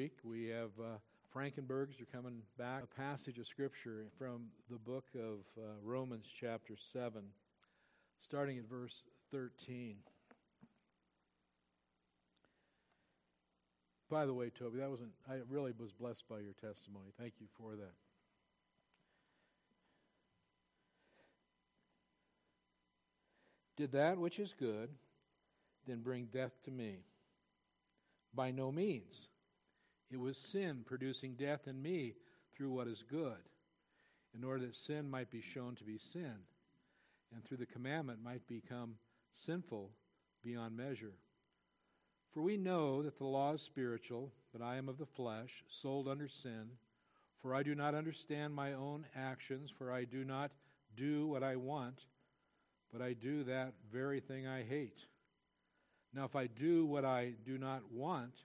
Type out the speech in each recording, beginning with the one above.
week we have uh, Frankenbergs are coming back. A passage of scripture from the book of uh, Romans, chapter 7, starting at verse 13. By the way, Toby, that wasn't, I really was blessed by your testimony. Thank you for that. Did that which is good, then bring death to me? By no means. It was sin producing death in me through what is good, in order that sin might be shown to be sin, and through the commandment might become sinful beyond measure. For we know that the law is spiritual, but I am of the flesh, sold under sin. For I do not understand my own actions, for I do not do what I want, but I do that very thing I hate. Now, if I do what I do not want,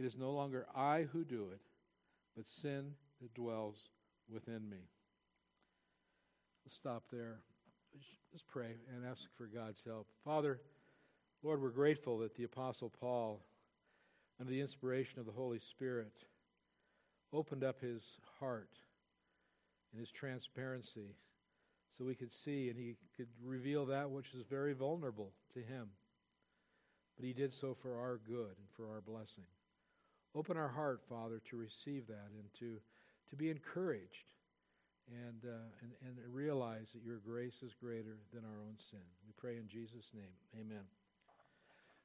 it is no longer I who do it, but sin that dwells within me. Let's stop there. Let's pray and ask for God's help. Father, Lord, we're grateful that the Apostle Paul, under the inspiration of the Holy Spirit, opened up his heart and his transparency so we could see and he could reveal that which is very vulnerable to him. But he did so for our good and for our blessing. Open our heart, Father, to receive that and to, to be encouraged and, uh, and, and realize that your grace is greater than our own sin. We pray in Jesus' name. Amen.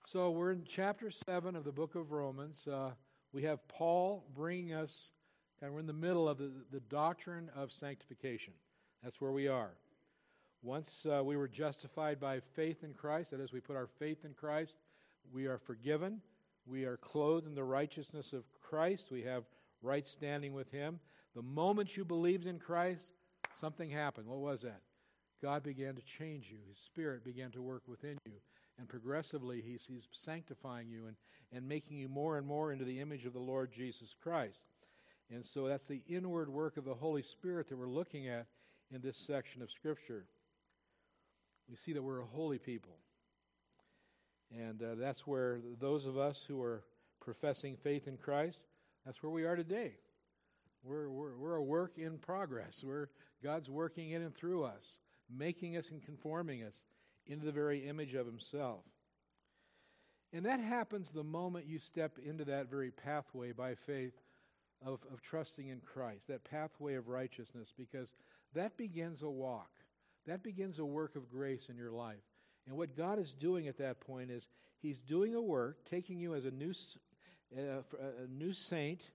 So we're in chapter 7 of the book of Romans. Uh, we have Paul bringing us, kind of, we're in the middle of the, the doctrine of sanctification. That's where we are. Once uh, we were justified by faith in Christ, that is, we put our faith in Christ, we are forgiven. We are clothed in the righteousness of Christ. We have right standing with Him. The moment you believed in Christ, something happened. What was that? God began to change you. His Spirit began to work within you. And progressively, He's, he's sanctifying you and, and making you more and more into the image of the Lord Jesus Christ. And so that's the inward work of the Holy Spirit that we're looking at in this section of Scripture. We see that we're a holy people. And uh, that's where those of us who are professing faith in Christ, that's where we are today. We're, we're, we're a work in progress. We're, God's working in and through us, making us and conforming us into the very image of Himself. And that happens the moment you step into that very pathway by faith of, of trusting in Christ, that pathway of righteousness, because that begins a walk. That begins a work of grace in your life. And what God is doing at that point is He's doing a work, taking you as a new, uh, a new saint,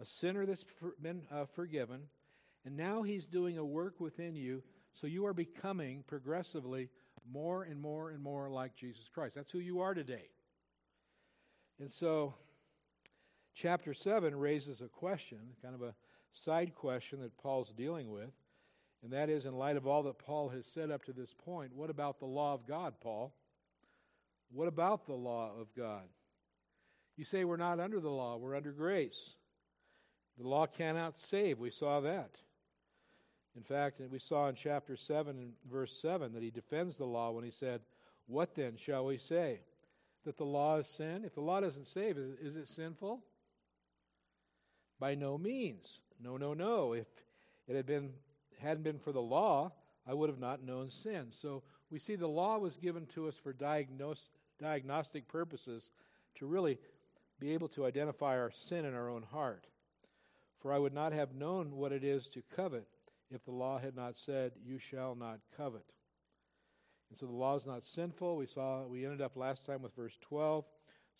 a sinner that's been uh, forgiven, and now He's doing a work within you so you are becoming progressively more and more and more like Jesus Christ. That's who you are today. And so, chapter 7 raises a question, kind of a side question that Paul's dealing with. And that is, in light of all that Paul has said up to this point, what about the law of God, Paul? What about the law of God? You say we're not under the law, we're under grace. The law cannot save. We saw that. In fact, we saw in chapter 7 and verse 7 that he defends the law when he said, What then shall we say? That the law is sin? If the law doesn't save, is, is it sinful? By no means. No, no, no. If it had been hadn't been for the law, I would have not known sin. So we see the law was given to us for diagnostic purposes to really be able to identify our sin in our own heart. For I would not have known what it is to covet if the law had not said, You shall not covet. And so the law is not sinful. We saw we ended up last time with verse 12.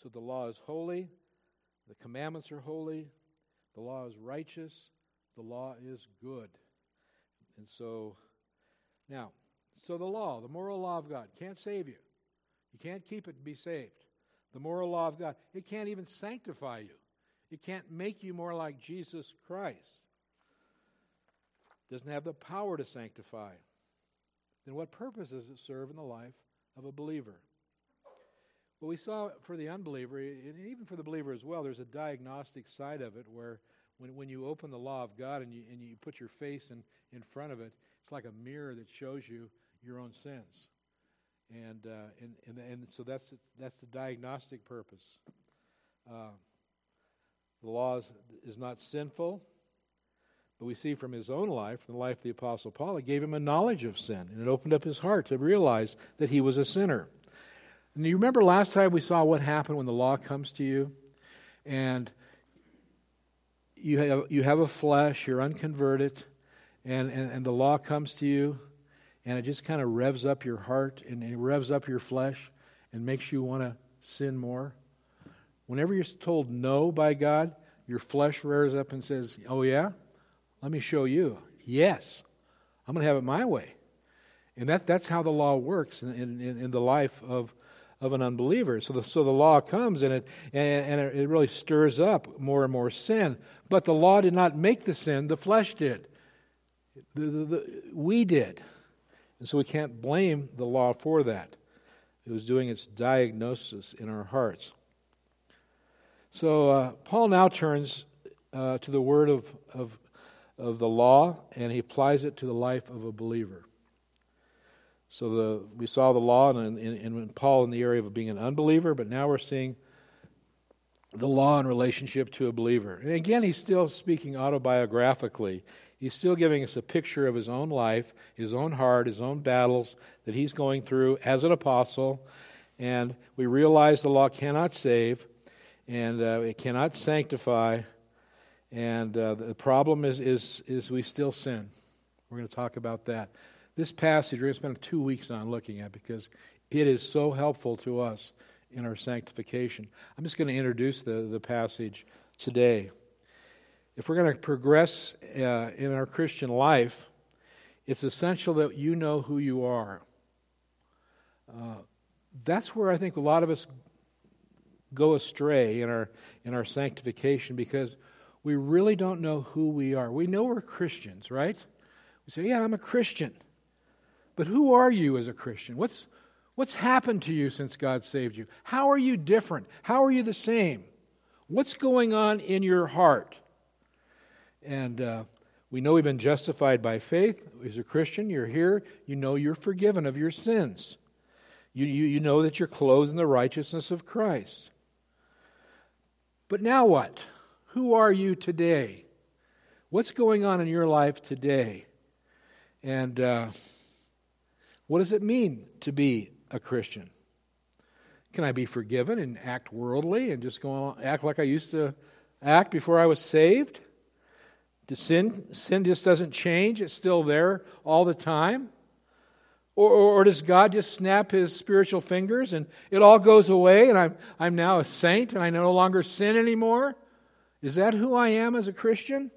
So the law is holy, the commandments are holy, the law is righteous, the law is good. And so, now, so the law, the moral law of God, can't save you. You can't keep it to be saved. The moral law of God, it can't even sanctify you. It can't make you more like Jesus Christ. It doesn't have the power to sanctify. Then what purpose does it serve in the life of a believer? Well, we saw for the unbeliever, and even for the believer as well, there's a diagnostic side of it where when, when you open the law of God and you, and you put your face in, in front of it, it's like a mirror that shows you your own sins. And, uh, and, and, and so that's, that's the diagnostic purpose. Uh, the law is, is not sinful, but we see from his own life, from the life of the Apostle Paul, it gave him a knowledge of sin, and it opened up his heart to realize that he was a sinner. And you remember last time we saw what happened when the law comes to you? And you have, you have a flesh, you're unconverted, and, and, and the law comes to you, and it just kind of revs up your heart and it revs up your flesh and makes you want to sin more. Whenever you're told no by God, your flesh rears up and says, Oh, yeah? Let me show you. Yes, I'm going to have it my way. And that, that's how the law works in, in, in the life of, of an unbeliever. So the, so the law comes and, it, and, it really stirs up more and more sin. But the law did not make the sin, the flesh did. The, the, the, we did. And so we can't blame the law for that. It was doing its diagnosis in our hearts. So uh, Paul now turns uh, to the word of, of, of the law and he applies it to the life of a believer. So the, we saw the law and, Paul in the area of being an unbeliever, but now we're seeing the law in relationship to a believer. And again, he's still speaking autobiographically. He's still giving us a picture of his own life, his own heart, his own battles that he's going through as an apostle. And we realize the law cannot save, and uh, it cannot sanctify. And uh, the problem is, is, is we still sin. We're going to talk about that. This passage we're going to spend two weeks on looking at because it is so helpful to us in our sanctification. I'm just going to introduce the, the passage today. If we're going to progress uh, in our Christian life, it's essential that you know who you are. Uh, that's where I think a lot of us go astray in our in our sanctification because we really don't know who we are. We know we're Christians, right? We say, "Yeah, I'm a Christian." But who are you as a Christian? What's what's happened to you since God saved you? How are you different? How are you the same? What's going on in your heart? And uh, we know we've been justified by faith. As a Christian, you're here. You know you're forgiven of your sins. You, you, you know that you're clothed in the righteousness of Christ. But now what? Who are you today? What's going on in your life today? And uh, what does it mean to be a Christian? Can I be forgiven and act worldly and just go on, act like I used to act before I was saved? Does sin, sin just doesn't change, it's still there all the time? Or, or, or, does God just snap his spiritual fingers and it all goes away and I'm, I'm now a saint and I no longer sin anymore? Is that who I am as a Christian?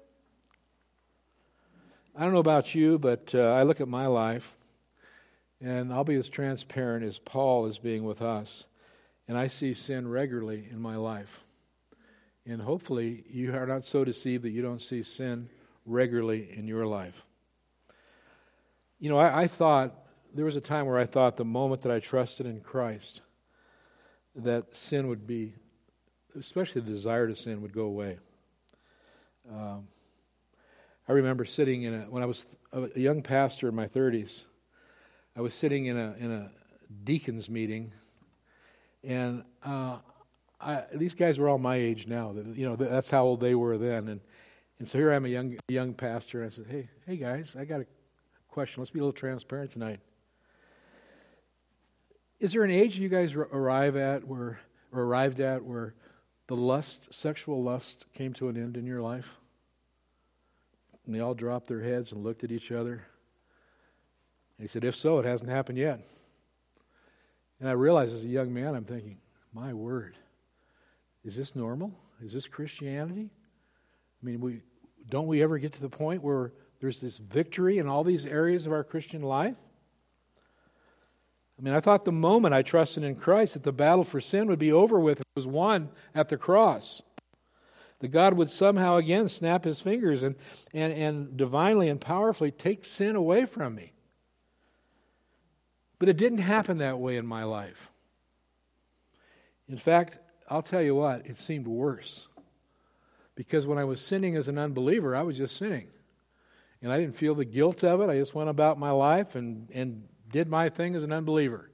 I don't know about you, but uh, I look at my life and I'll be as transparent as Paul is being with us. And I see sin regularly in my life. And hopefully, you are not so deceived that you don't see sin regularly in your life. You know, I, I thought, there was a time where I thought the moment that I trusted in Christ, that sin would be, especially the desire to sin, would go away. Um, I remember sitting in a, when I was a young pastor in my 30s, I was sitting in a in a deacons meeting, and uh, I, these guys were all my age now. You know, that's how old they were then. And and so here I'm a young young pastor, and I said, "Hey, hey guys, I got a question. Let's be a little transparent tonight. Is there an age you guys arrive at where or arrived at where the lust, sexual lust, came to an end in your life?" And they all dropped their heads and looked at each other. He said, If so, it hasn't happened yet. And I realized as a young man, I'm thinking, my word, is this normal? Is this Christianity? I mean, we, don't we ever get to the point where there's this victory in all these areas of our Christian life? I mean, I thought the moment I trusted in Christ that the battle for sin would be over with. It was won at the cross. that God would somehow again snap his fingers and, and, and divinely and powerfully take sin away from me. But it didn't happen that way in my life. In fact, I'll tell you what, it seemed worse. Because when I was sinning as an unbeliever, I was just sinning. And I didn't feel the guilt of it. I just went about my life and, and did my thing as an unbeliever.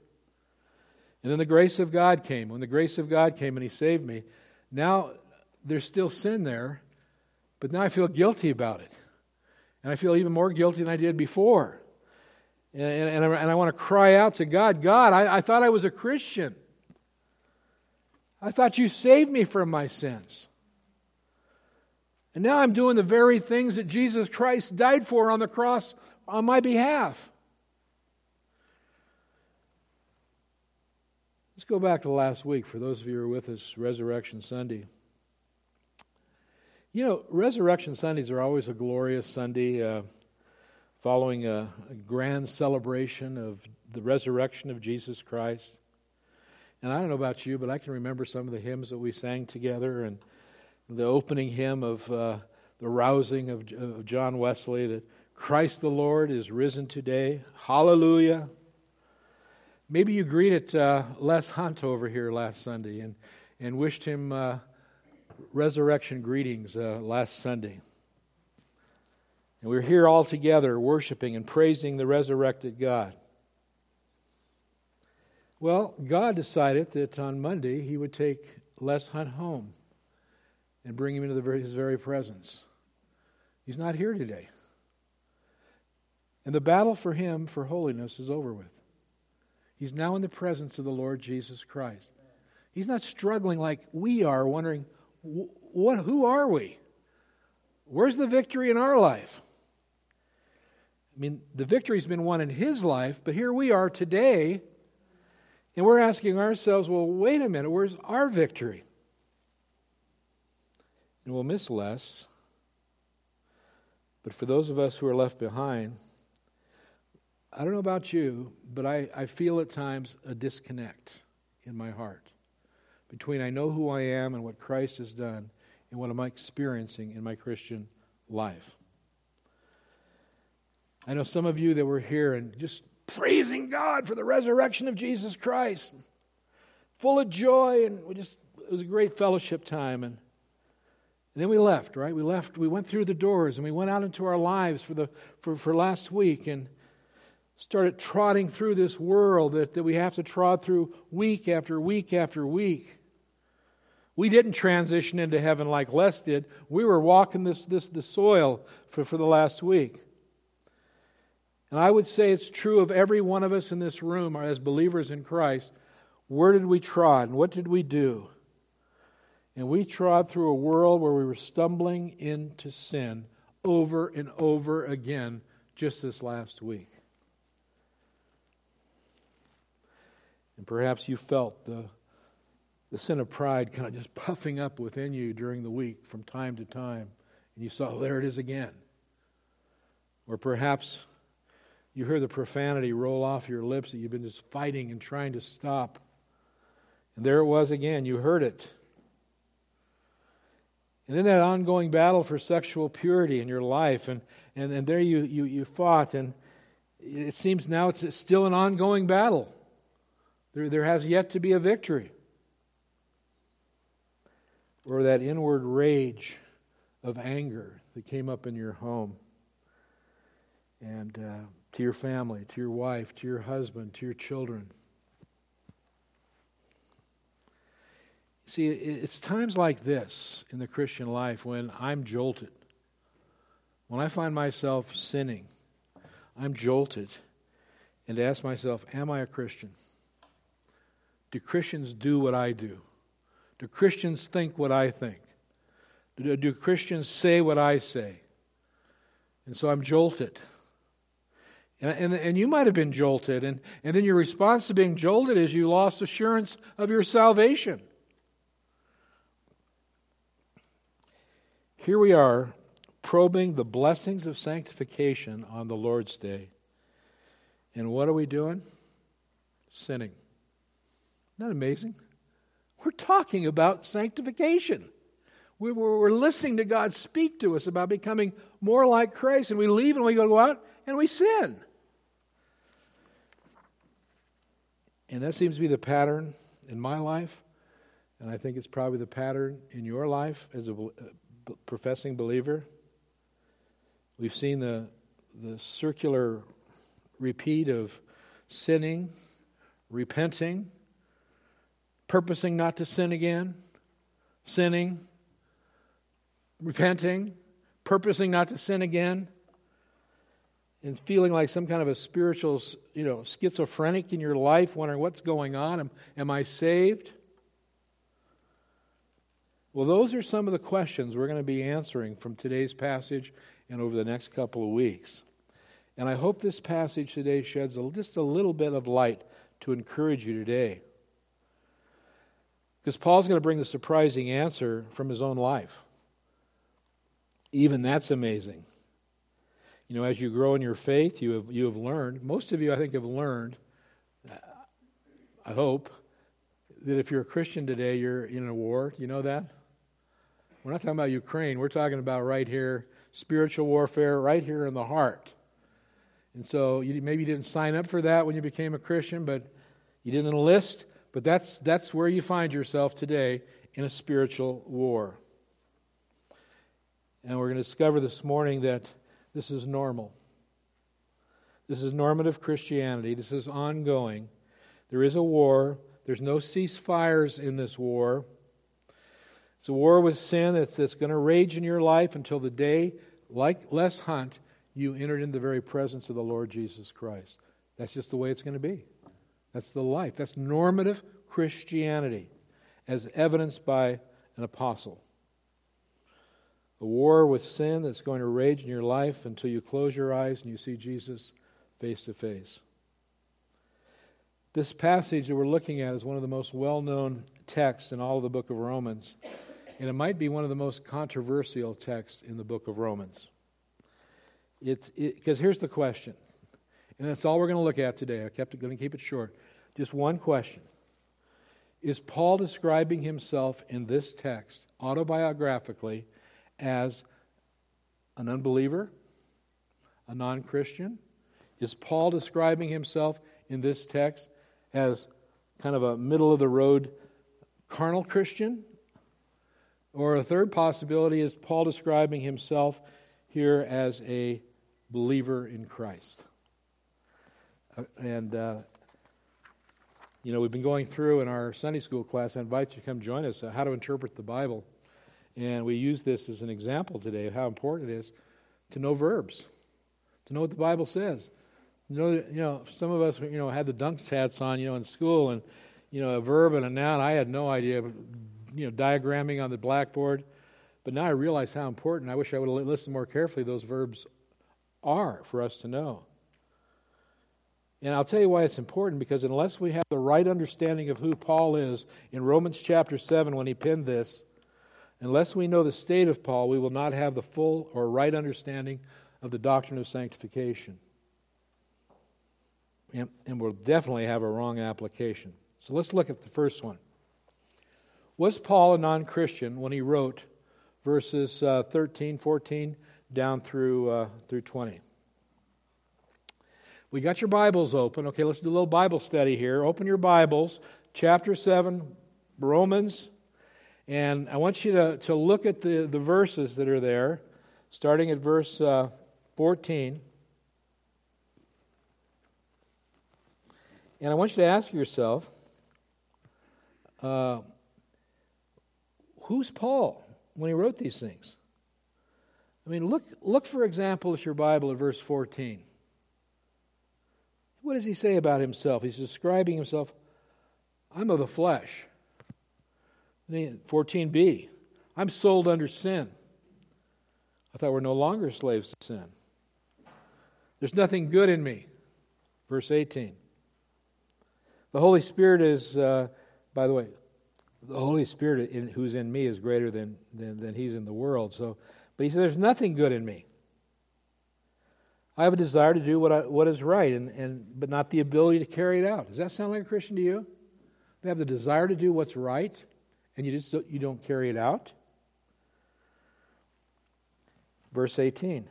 And then the grace of God came. When the grace of God came and He saved me, now there's still sin there, but now I feel guilty about it. And I feel even more guilty than I did before. And, and, and I, want to cry out to God God, I, I thought I was a Christian. I thought you saved me from my sins. And now I'm doing the very things that Jesus Christ died for on the cross on my behalf. Let's go back to last week for those of you who are with us, Resurrection Sunday. You know, Resurrection Sundays are always a glorious Sunday uh, following a, a grand celebration of the resurrection of Jesus Christ. And I don't know about you, but I can remember some of the hymns that we sang together and the opening hymn of uh, the rousing of, of John Wesley that Christ the Lord is risen today. Hallelujah. Maybe you greeted uh, Les Hunt over here last Sunday and, and wished him uh, resurrection greetings uh, last Sunday. And we're here all together worshiping and praising the resurrected God. Well, God decided that on Monday he would take Les Hunt home and bring him into very, his very presence. He's not here today. And the battle for him for holiness is over with. He's now in the presence of the Lord Jesus Christ. He's not struggling like we are, wondering, what, who are we? Where's the victory in our life? I mean, the victory's been won in his life, but here we are today, and we're asking ourselves, well, wait a minute, where's our victory? And we'll miss Les. But for those of us who are left behind, I don't know about you, but I, I feel at times a disconnect in my heart between I know who I am and what Christ has done and what I'm experiencing in my Christian life. I know some of you that were here and just praising God for the resurrection of Jesus Christ, full of joy, and we just it was a great fellowship time. And, and then we left, right? We left, we went through the doors and we went out into our lives for the for, for last week and started trotting through this world that, that we have to trot through week after week after week. We didn't transition into heaven like Les did. We were walking this, this the soil for, for the last week. And I would say it's true of every one of us in this room as believers in Christ. Where did we trod and what did we do? And we trod through a world where we were stumbling into sin over and over again just this last week. And perhaps you felt the, the sin of pride kind of just puffing up within you during the week from time to time. And you saw, oh, there it is again. Or perhaps you hear the profanity roll off your lips that you've been just fighting and trying to stop. And there it was again. You heard it. And then that ongoing battle for sexual purity in your life, and, and, and there you, you, you fought, and it seems now it's still an ongoing battle. There, there has yet to be a victory. Or that inward rage of anger that came up in your home and uh, to your family, to your wife, to your husband, to your children. See, it's times like this in the Christian life when I'm jolted. When I find myself sinning, I'm jolted and ask myself, Am I a Christian? Do Christians do what I do? Do Christians think what I think? Do, Christians say what I say? And so I'm jolted. And, and, and you might have been jolted, and, and then your response to being jolted is you lost assurance of your salvation. Here we are probing the blessings of sanctification on the Lord's Day. And what are we doing? Sinning. Isn't that amazing? We're talking about sanctification. We, we're listening to God speak to us about becoming more like Christ, and we leave and we go out and we sin. And that seems to be the pattern in my life, and I think it's probably the pattern in your life as a uh, professing believer. We've seen the, the circular repeat of sinning, repenting, purposing not to sin again, sinning, repenting, purposing not to sin again, and feeling like some kind of a spiritual, you know, schizophrenic in your life, wondering what's going on. Am, am I saved? Well, those are some of the questions we're going to be answering from today's passage and over the next couple of weeks. And I hope this passage today sheds a, just a little bit of light to encourage you today. Because Paul's going to bring the surprising answer from his own life. Even that's amazing. You know, as you grow in your faith, you have, you have learned, most of you, I think, have learned, I hope, that if you're a Christian today, you're in a war. You know that? We're not talking about Ukraine. We're talking about right here, spiritual warfare, right here in the heart. And so you, maybe didn't sign up for that when you became a Christian, but you didn't enlist. But that's, that's where you find yourself today in a spiritual war. And we're going to discover this morning that this is normal. This is normative Christianity. This is ongoing. There is a war. There's no ceasefires in this war. It's a war with sin that's, that's going to rage in your life until the day, like Les Hunt, you entered in the very presence of the Lord Jesus Christ. That's just the way it's going to be. That's the life. That's normative Christianity, as evidenced by an apostle. A war with sin that's going to rage in your life until you close your eyes and you see Jesus face to face. This passage that we're looking at is one of the most well known texts in all of the book of Romans, and it might be one of the most controversial texts in the book of Romans. It's because it, here's the question, and that's all we're going to look at today. I kept going to keep it short. Just one question: Is Paul describing himself in this text autobiographically as an unbeliever, a non Christian? Is Paul describing himself in this text as kind of a middle of the road carnal Christian? Or a third possibility is Paul describing himself here as a believer in Christ. Uh, and, uh, you know, we've been going through in our Sunday school class. I invite you to come join us uh, how to interpret the Bible. And we use this as an example today of how important it is to know verbs, to know what the Bible says. You know, you know, some of us, you know, had the dunks hats on, you know, in school, and you know, a verb and a noun. I had no idea, you know, diagramming on the blackboard. But now I realize how important. I wish I would have listened more carefully. Those verbs are for us to know. And I'll tell you why it's important because unless we have the right understanding of who Paul is in Romans chapter 7 when he penned this, Unless we know the state of Paul, we will not have the full or right understanding of the doctrine of sanctification. And, and we'll definitely have a wrong application. So let's look at the first one. Was Paul a non Christian when he wrote verses uh, 13, 14 down through, uh, through 20? We got your Bibles open. Okay, let's do a little Bible study here. Open your Bibles, chapter 7, Romans and I want you to, to look at the, the verses that are there, starting at verse uh, 14. And I want you to ask yourself uh, who's Paul when he wrote these things? I mean, look, look, for example, at your Bible at verse 14. What does he say about himself? He's describing himself I'm of the flesh. 14b, I'm sold under sin. I thought we're no longer slaves to sin. There's nothing good in me. Verse 18. The Holy Spirit is, uh, by the way, the Holy Spirit in, who's in me is greater than, than, than he's in the world. So, but he says, There's nothing good in me. I have a desire to do what, I, what is right, and, and, but not the ability to carry it out. Does that sound like a Christian to you? They have the desire to do what's right, and you just don't, you don't carry it out? Verse 18.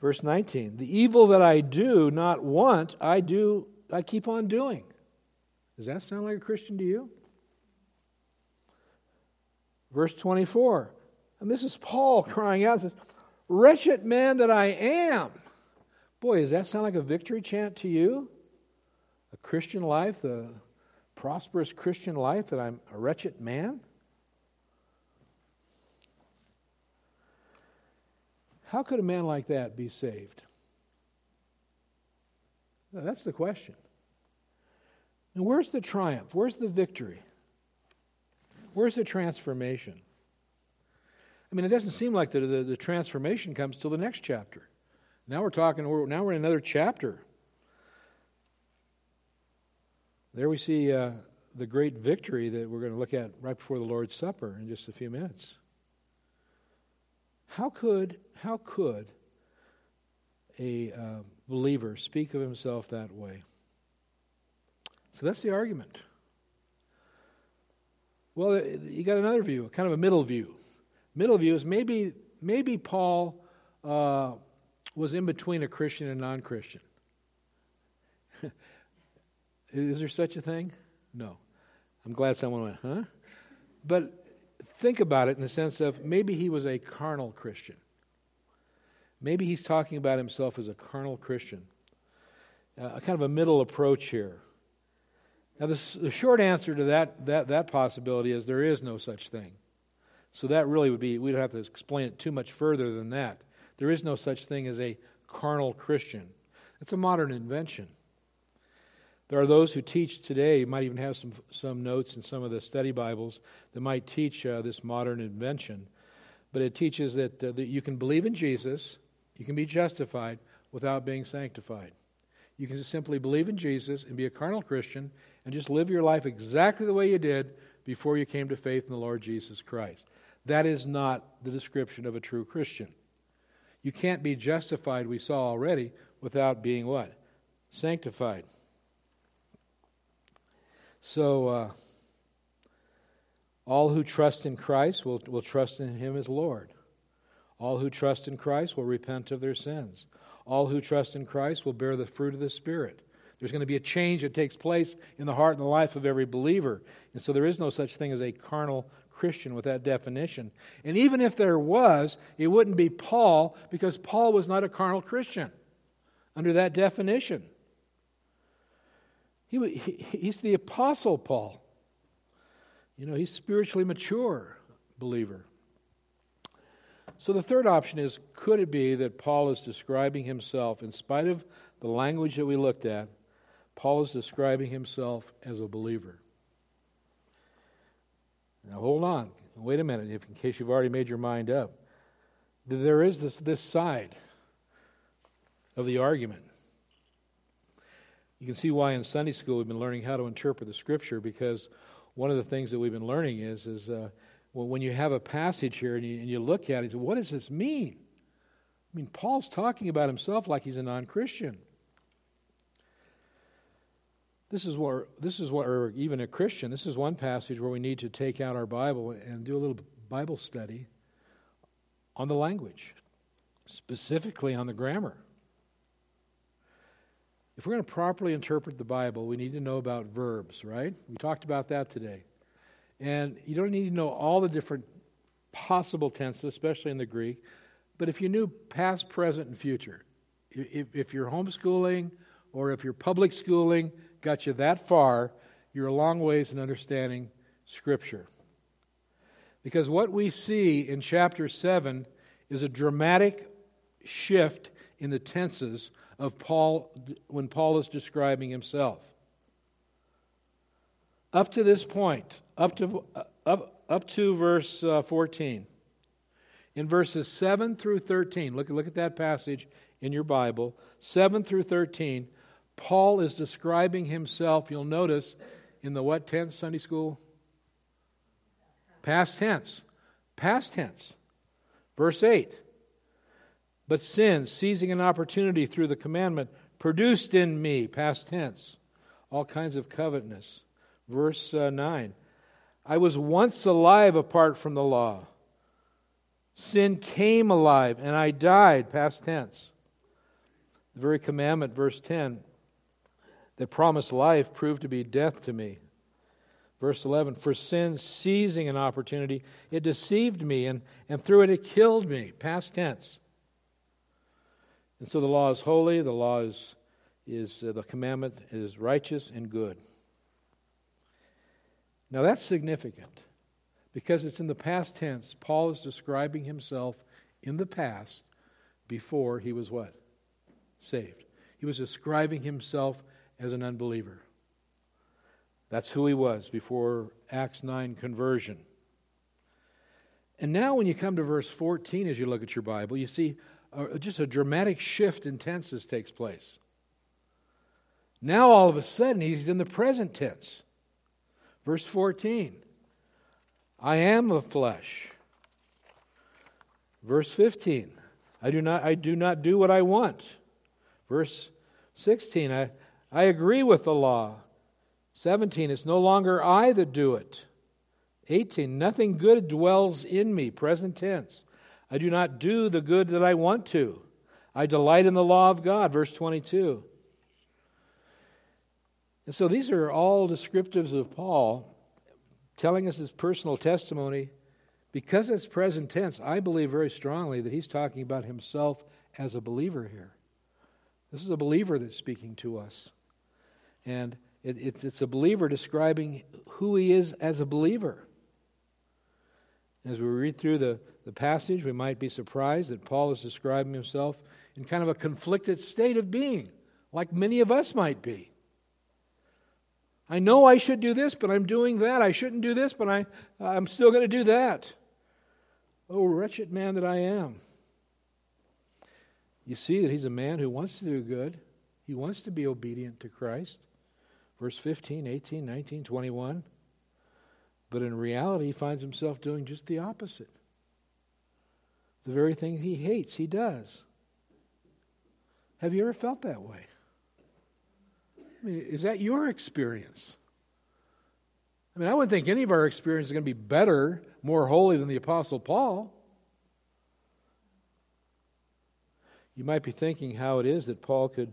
Verse 19. The evil that I do not want, I do, I keep on doing. Does that sound like a Christian to you? Verse 24. And this is Paul crying out, says, Wretched man that I am. Boy, does that sound like a victory chant to you? A Christian life, the prosperous Christian life, that I'm a wretched man? How could a man like that be saved? That's the question. And where's the triumph? Where's the victory? Where's the transformation? I mean, it doesn't seem like the, the, the transformation comes till the next chapter. Now we're talking, we're, now we're in another chapter. There we see uh, the great victory that we're going to look at right before the Lord's Supper in just a few minutes. How could, how could a uh, believer speak of himself that way? So that's the argument. Well, you got another view, kind of a middle view. Middle view is maybe maybe Paul uh, was in between a Christian and non-Christian. is there such a thing? No. I'm glad someone went, huh? But think about it in the sense of maybe he was a carnal Christian. Maybe he's talking about himself as a carnal Christian. Uh, a kind of a middle approach here. Now, the, the short answer to that, that, that possibility is there is no such thing. So that really would be, we don't have to explain it too much further than that. There is no such thing as a carnal Christian. It's a modern invention. There are those who teach today, you might even have some, some notes in some of the study Bibles that might teach uh, this modern invention. But it teaches that, uh, that you can believe in Jesus, you can be justified without being sanctified. You can simply believe in Jesus and be a carnal Christian and just live your life exactly the way you did before you came to faith in the Lord Jesus Christ. That is not the description of a true Christian. You can't be justified, we saw already, without being what? Sanctified. So, uh, all who trust in Christ will, will trust in Him as Lord. All who trust in Christ will repent of their sins. All who trust in Christ will bear the fruit of the Spirit. There's going to be a change that takes place in the heart and the life of every believer. And so there is no such thing as a carnal Christian with that definition. And even if there was, it wouldn't be Paul because Paul was not a carnal Christian under that definition. He, he, he's the Apostle Paul. You know, he's spiritually mature believer. So the third option is could it be that Paul is describing himself, in spite of the language that we looked at, Paul is describing himself as a believer. Now, hold on. Wait a minute, if, in case you've already made your mind up. There is this, this side of the argument. You can see why in Sunday school we've been learning how to interpret the Scripture because one of the things that we've been learning is, is uh, when you have a passage here and you, and you look at it, you say, what does this mean? I mean, Paul's talking about himself like he's a non Christian. This is where this is what, or even a Christian. This is one passage where we need to take out our Bible and do a little Bible study on the language, specifically on the grammar. If we're going to properly interpret the Bible, we need to know about verbs, right? We talked about that today. And you don't need to know all the different possible tenses, especially in the Greek. But if you knew past, present, and future, if, if you're homeschooling or if you're public schooling, got you that far, you're a long ways in understanding Scripture. Because what we see in chapter 7 is a dramatic shift in the tenses of Paul when Paul is describing himself. Up to this point, up to, up, up to verse uh, 14, in verses 7 through 13, look, look at that passage in your Bible, 7 through 13, Paul is describing himself, you'll notice, in the what tense, Sunday school? Past tense. Past tense. Verse 8. But sin, seizing an opportunity through the commandment, produced in me, past tense, all kinds of covetousness. Verse uh, 9. I was once alive apart from the law. Sin came alive and I died, past tense. The very commandment, verse 10, that promised life proved to be death to me. Verse 11, for sin seizing an opportunity, it deceived me, and, and through it it killed me, past tense. And so the law is holy, the law is, is uh, the commandment is righteous and good. Now that's significant because it's in the past tense. Paul is describing himself in the past before he was what? Saved. He was describing himself as an unbeliever. That's who he was before Acts 9 conversion. And now, when you come to verse 14, as you look at your Bible, you see just a dramatic shift in tenses takes place. Now, all of a sudden, he's in the present tense. Verse 14 I am of flesh. Verse 15 I do not, I do, not do what I want. Verse 16 I, I agree with the law. 17 It's no longer I that do it. 18 Nothing good dwells in me, present tense. I do not do the good that I want to. I delight in the law of God, verse 22. And so these are all descriptives of Paul telling us his personal testimony. Because it's present tense, I believe very strongly that he's talking about himself as a believer here. This is a believer that's speaking to us. And it, it's, it's a believer describing who he is as a believer. As we read through the, the passage, we might be surprised that Paul is describing himself in kind of a conflicted state of being, like many of us might be. I know I should do this, but I'm doing that. I shouldn't do this, but I, I'm still going to do that. Oh, wretched man that I am. You see that he's a man who wants to do good, he wants to be obedient to Christ. Verse 15, 18, 19, 21. But in reality, he finds himself doing just the opposite. The very thing he hates, he does. Have you ever felt that way? I mean, is that your experience? I mean, I wouldn't think any of our experience is going to be better, more holy than the Apostle Paul. You might be thinking how it is that Paul could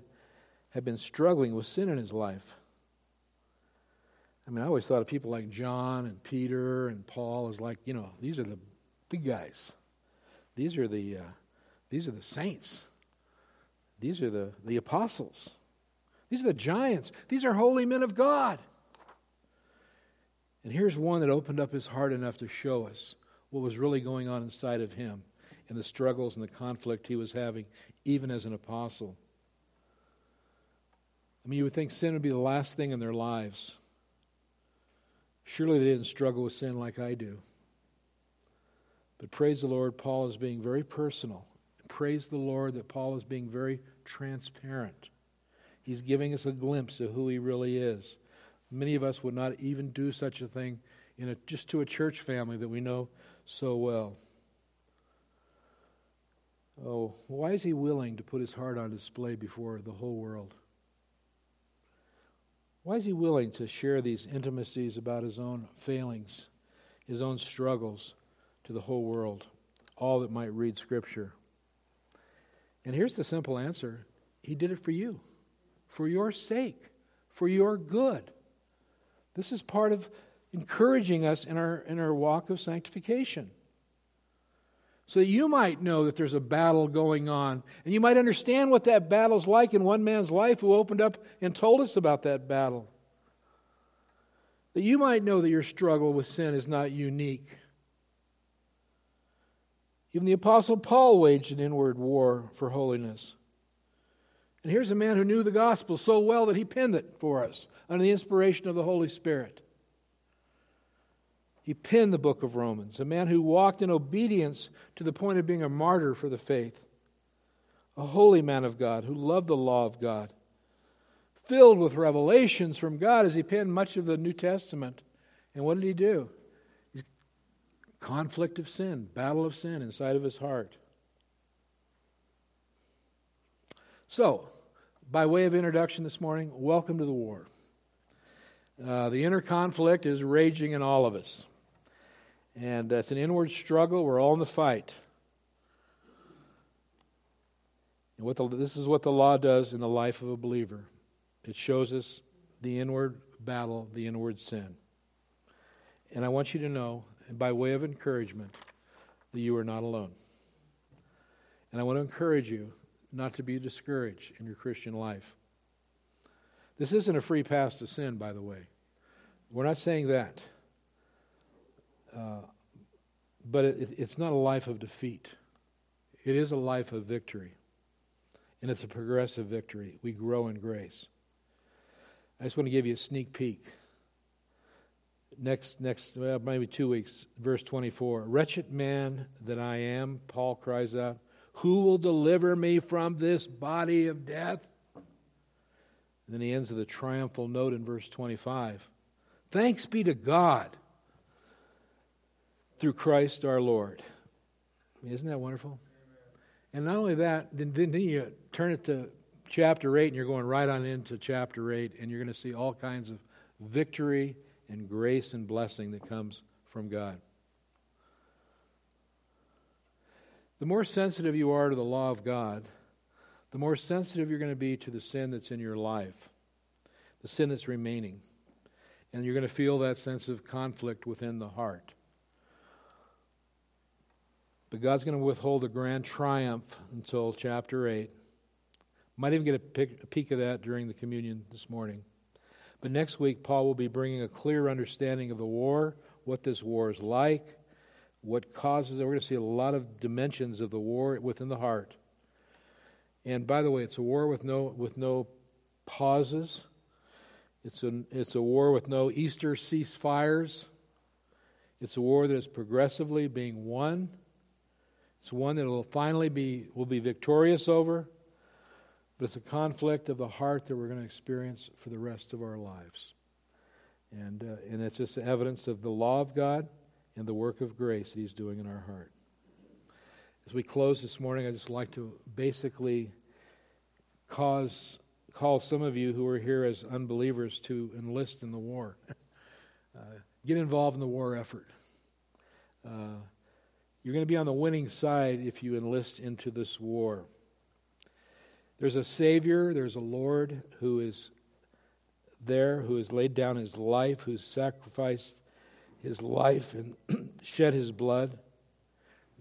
have been struggling with sin in his life. I mean, I always thought of people like John and Peter and Paul as like, you know, these are the big guys. These are the, uh, these are the saints. These are the, the apostles. These are the giants. These are holy men of God. And here's one that opened up his heart enough to show us what was really going on inside of him and the struggles and the conflict he was having, even as an apostle. I mean, you would think sin would be the last thing in their lives. Surely they didn't struggle with sin like I do. But praise the Lord, Paul is being very personal. Praise the Lord that Paul is being very transparent. He's giving us a glimpse of who he really is. Many of us would not even do such a thing in a, just to a church family that we know so well. Oh, why is he willing to put his heart on display before the whole world? Why is he willing to share these intimacies about his own failings, his own struggles to the whole world, all that might read Scripture? And here's the simple answer He did it for you for your sake, for your good. This is part of encouraging us in our, in our walk of sanctification. So that you might know that there's a battle going on, and you might understand what that battle's like in one man's life who opened up and told us about that battle. That you might know that your struggle with sin is not unique. Even the Apostle Paul waged an inward war for holiness. And here's a man who knew the gospel so well that he penned it for us under the inspiration of the Holy Spirit. He penned the book of Romans, a man who walked in obedience to the point of being a martyr for the faith, a holy man of God who loved the law of God, filled with revelations from God as he penned much of the New Testament. And what did he do? He's conflict of sin, battle of sin inside of his heart. So, by way of introduction this morning, welcome to the war. Uh, the inner conflict is raging in all of us. And it's an inward struggle. We're all in the fight. And what the, this is what the law does in the life of a believer it shows us the inward battle, the inward sin. And I want you to know, by way of encouragement, that you are not alone. And I want to encourage you not to be discouraged in your Christian life. This isn't a free pass to sin, by the way. We're not saying that. Uh, but it, it's not a life of defeat, it is a life of victory. And it's a progressive victory. We grow in grace. I just want to give you a sneak peek. Next, next, well, maybe two weeks, verse 24. Wretched man that I am, Paul cries out, who will deliver me from this body of death? And then he ends with a triumphal note in verse 25. Thanks be to God through Christ our Lord. Isn't that wonderful? And not only that, then, then you turn it to chapter 8 and you're going right on into chapter 8 and you're going to see all kinds of victory and grace and blessing that comes from God. The more sensitive you are to the law of God, the more sensitive you're going to be to the sin that's in your life, the sin that's remaining. And you're going to feel that sense of conflict within the heart. But God's going to withhold a grand triumph until chapter 8. Might even get a, a peek of that during the communion this morning. But next week, Paul will be bringing a clear understanding of the war, what this war is like, what causes it. We're going to see a lot of dimensions of the war within the heart. And by the way, it's a war with no with no pauses. It's a it's a war with no Easter ceasefires. It's a war that is progressively being won. It's one that will finally be will be victorious over. But it's a conflict of the heart that we're going to experience for the rest of our lives. And, uh, and it's just evidence of the law of God and the work of grace that He's doing in our heart. As we close this morning, I'd just like to basically cause, call some of you who are here as unbelievers to enlist in the war. uh, get involved in the war effort. Uh, you're going to be on the winning side if you enlist into this war. There's a Savior, there's a Lord who is there, who has laid down his life, who's sacrificed his life and shed his blood,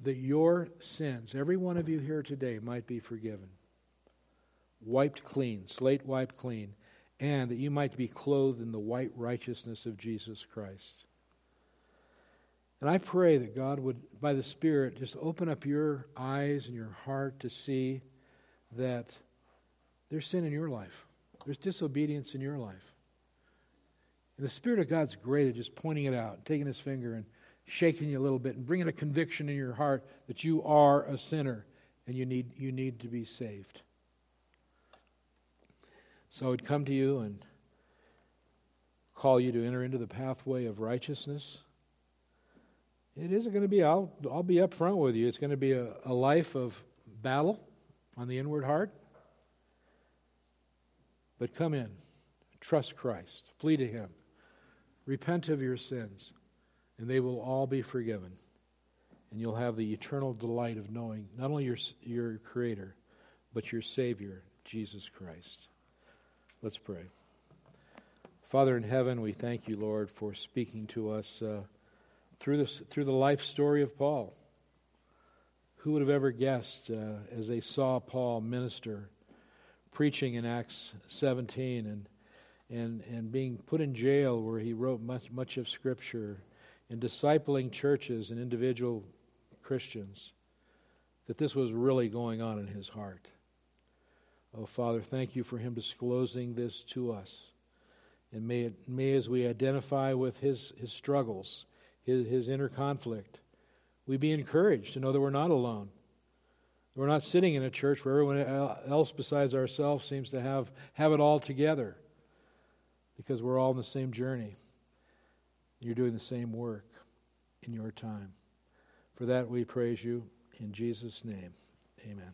that your sins, every one of you here today, might be forgiven, wiped clean, slate wiped clean, and that you might be clothed in the white righteousness of Jesus Christ. And I pray that God would, by the Spirit, just open up your eyes and your heart to see that there's sin in your life, there's disobedience in your life. And the Spirit of God's great at just pointing it out, taking his finger and shaking you a little bit and bringing a conviction in your heart that you are a sinner and you need, you need to be saved. So I'd come to you and call you to enter into the pathway of righteousness. It isn't going to be, I'll, I'll be up front with you, it's going to be a, a life of battle on the inward heart. But come in, trust Christ, flee to Him, repent of your sins, and they will all be forgiven. And you'll have the eternal delight of knowing not only your, your Creator, but your Savior, Jesus Christ. Let's pray. Father in heaven, we thank you, Lord, for speaking to us uh, through, this, through the life story of Paul. Who would have ever guessed uh, as they saw Paul minister? preaching in Acts 17 and, and, and being put in jail where he wrote much, much of Scripture and discipling churches and individual Christians, that this was really going on in his heart. Oh, Father, thank you for him disclosing this to us. And may, it, may as we identify with his, his struggles, his, his inner conflict, we be encouraged to know that we're not alone we're not sitting in a church where everyone else besides ourselves seems to have, have it all together because we're all in the same journey. You're doing the same work in your time. For that we praise you in Jesus' name. Amen.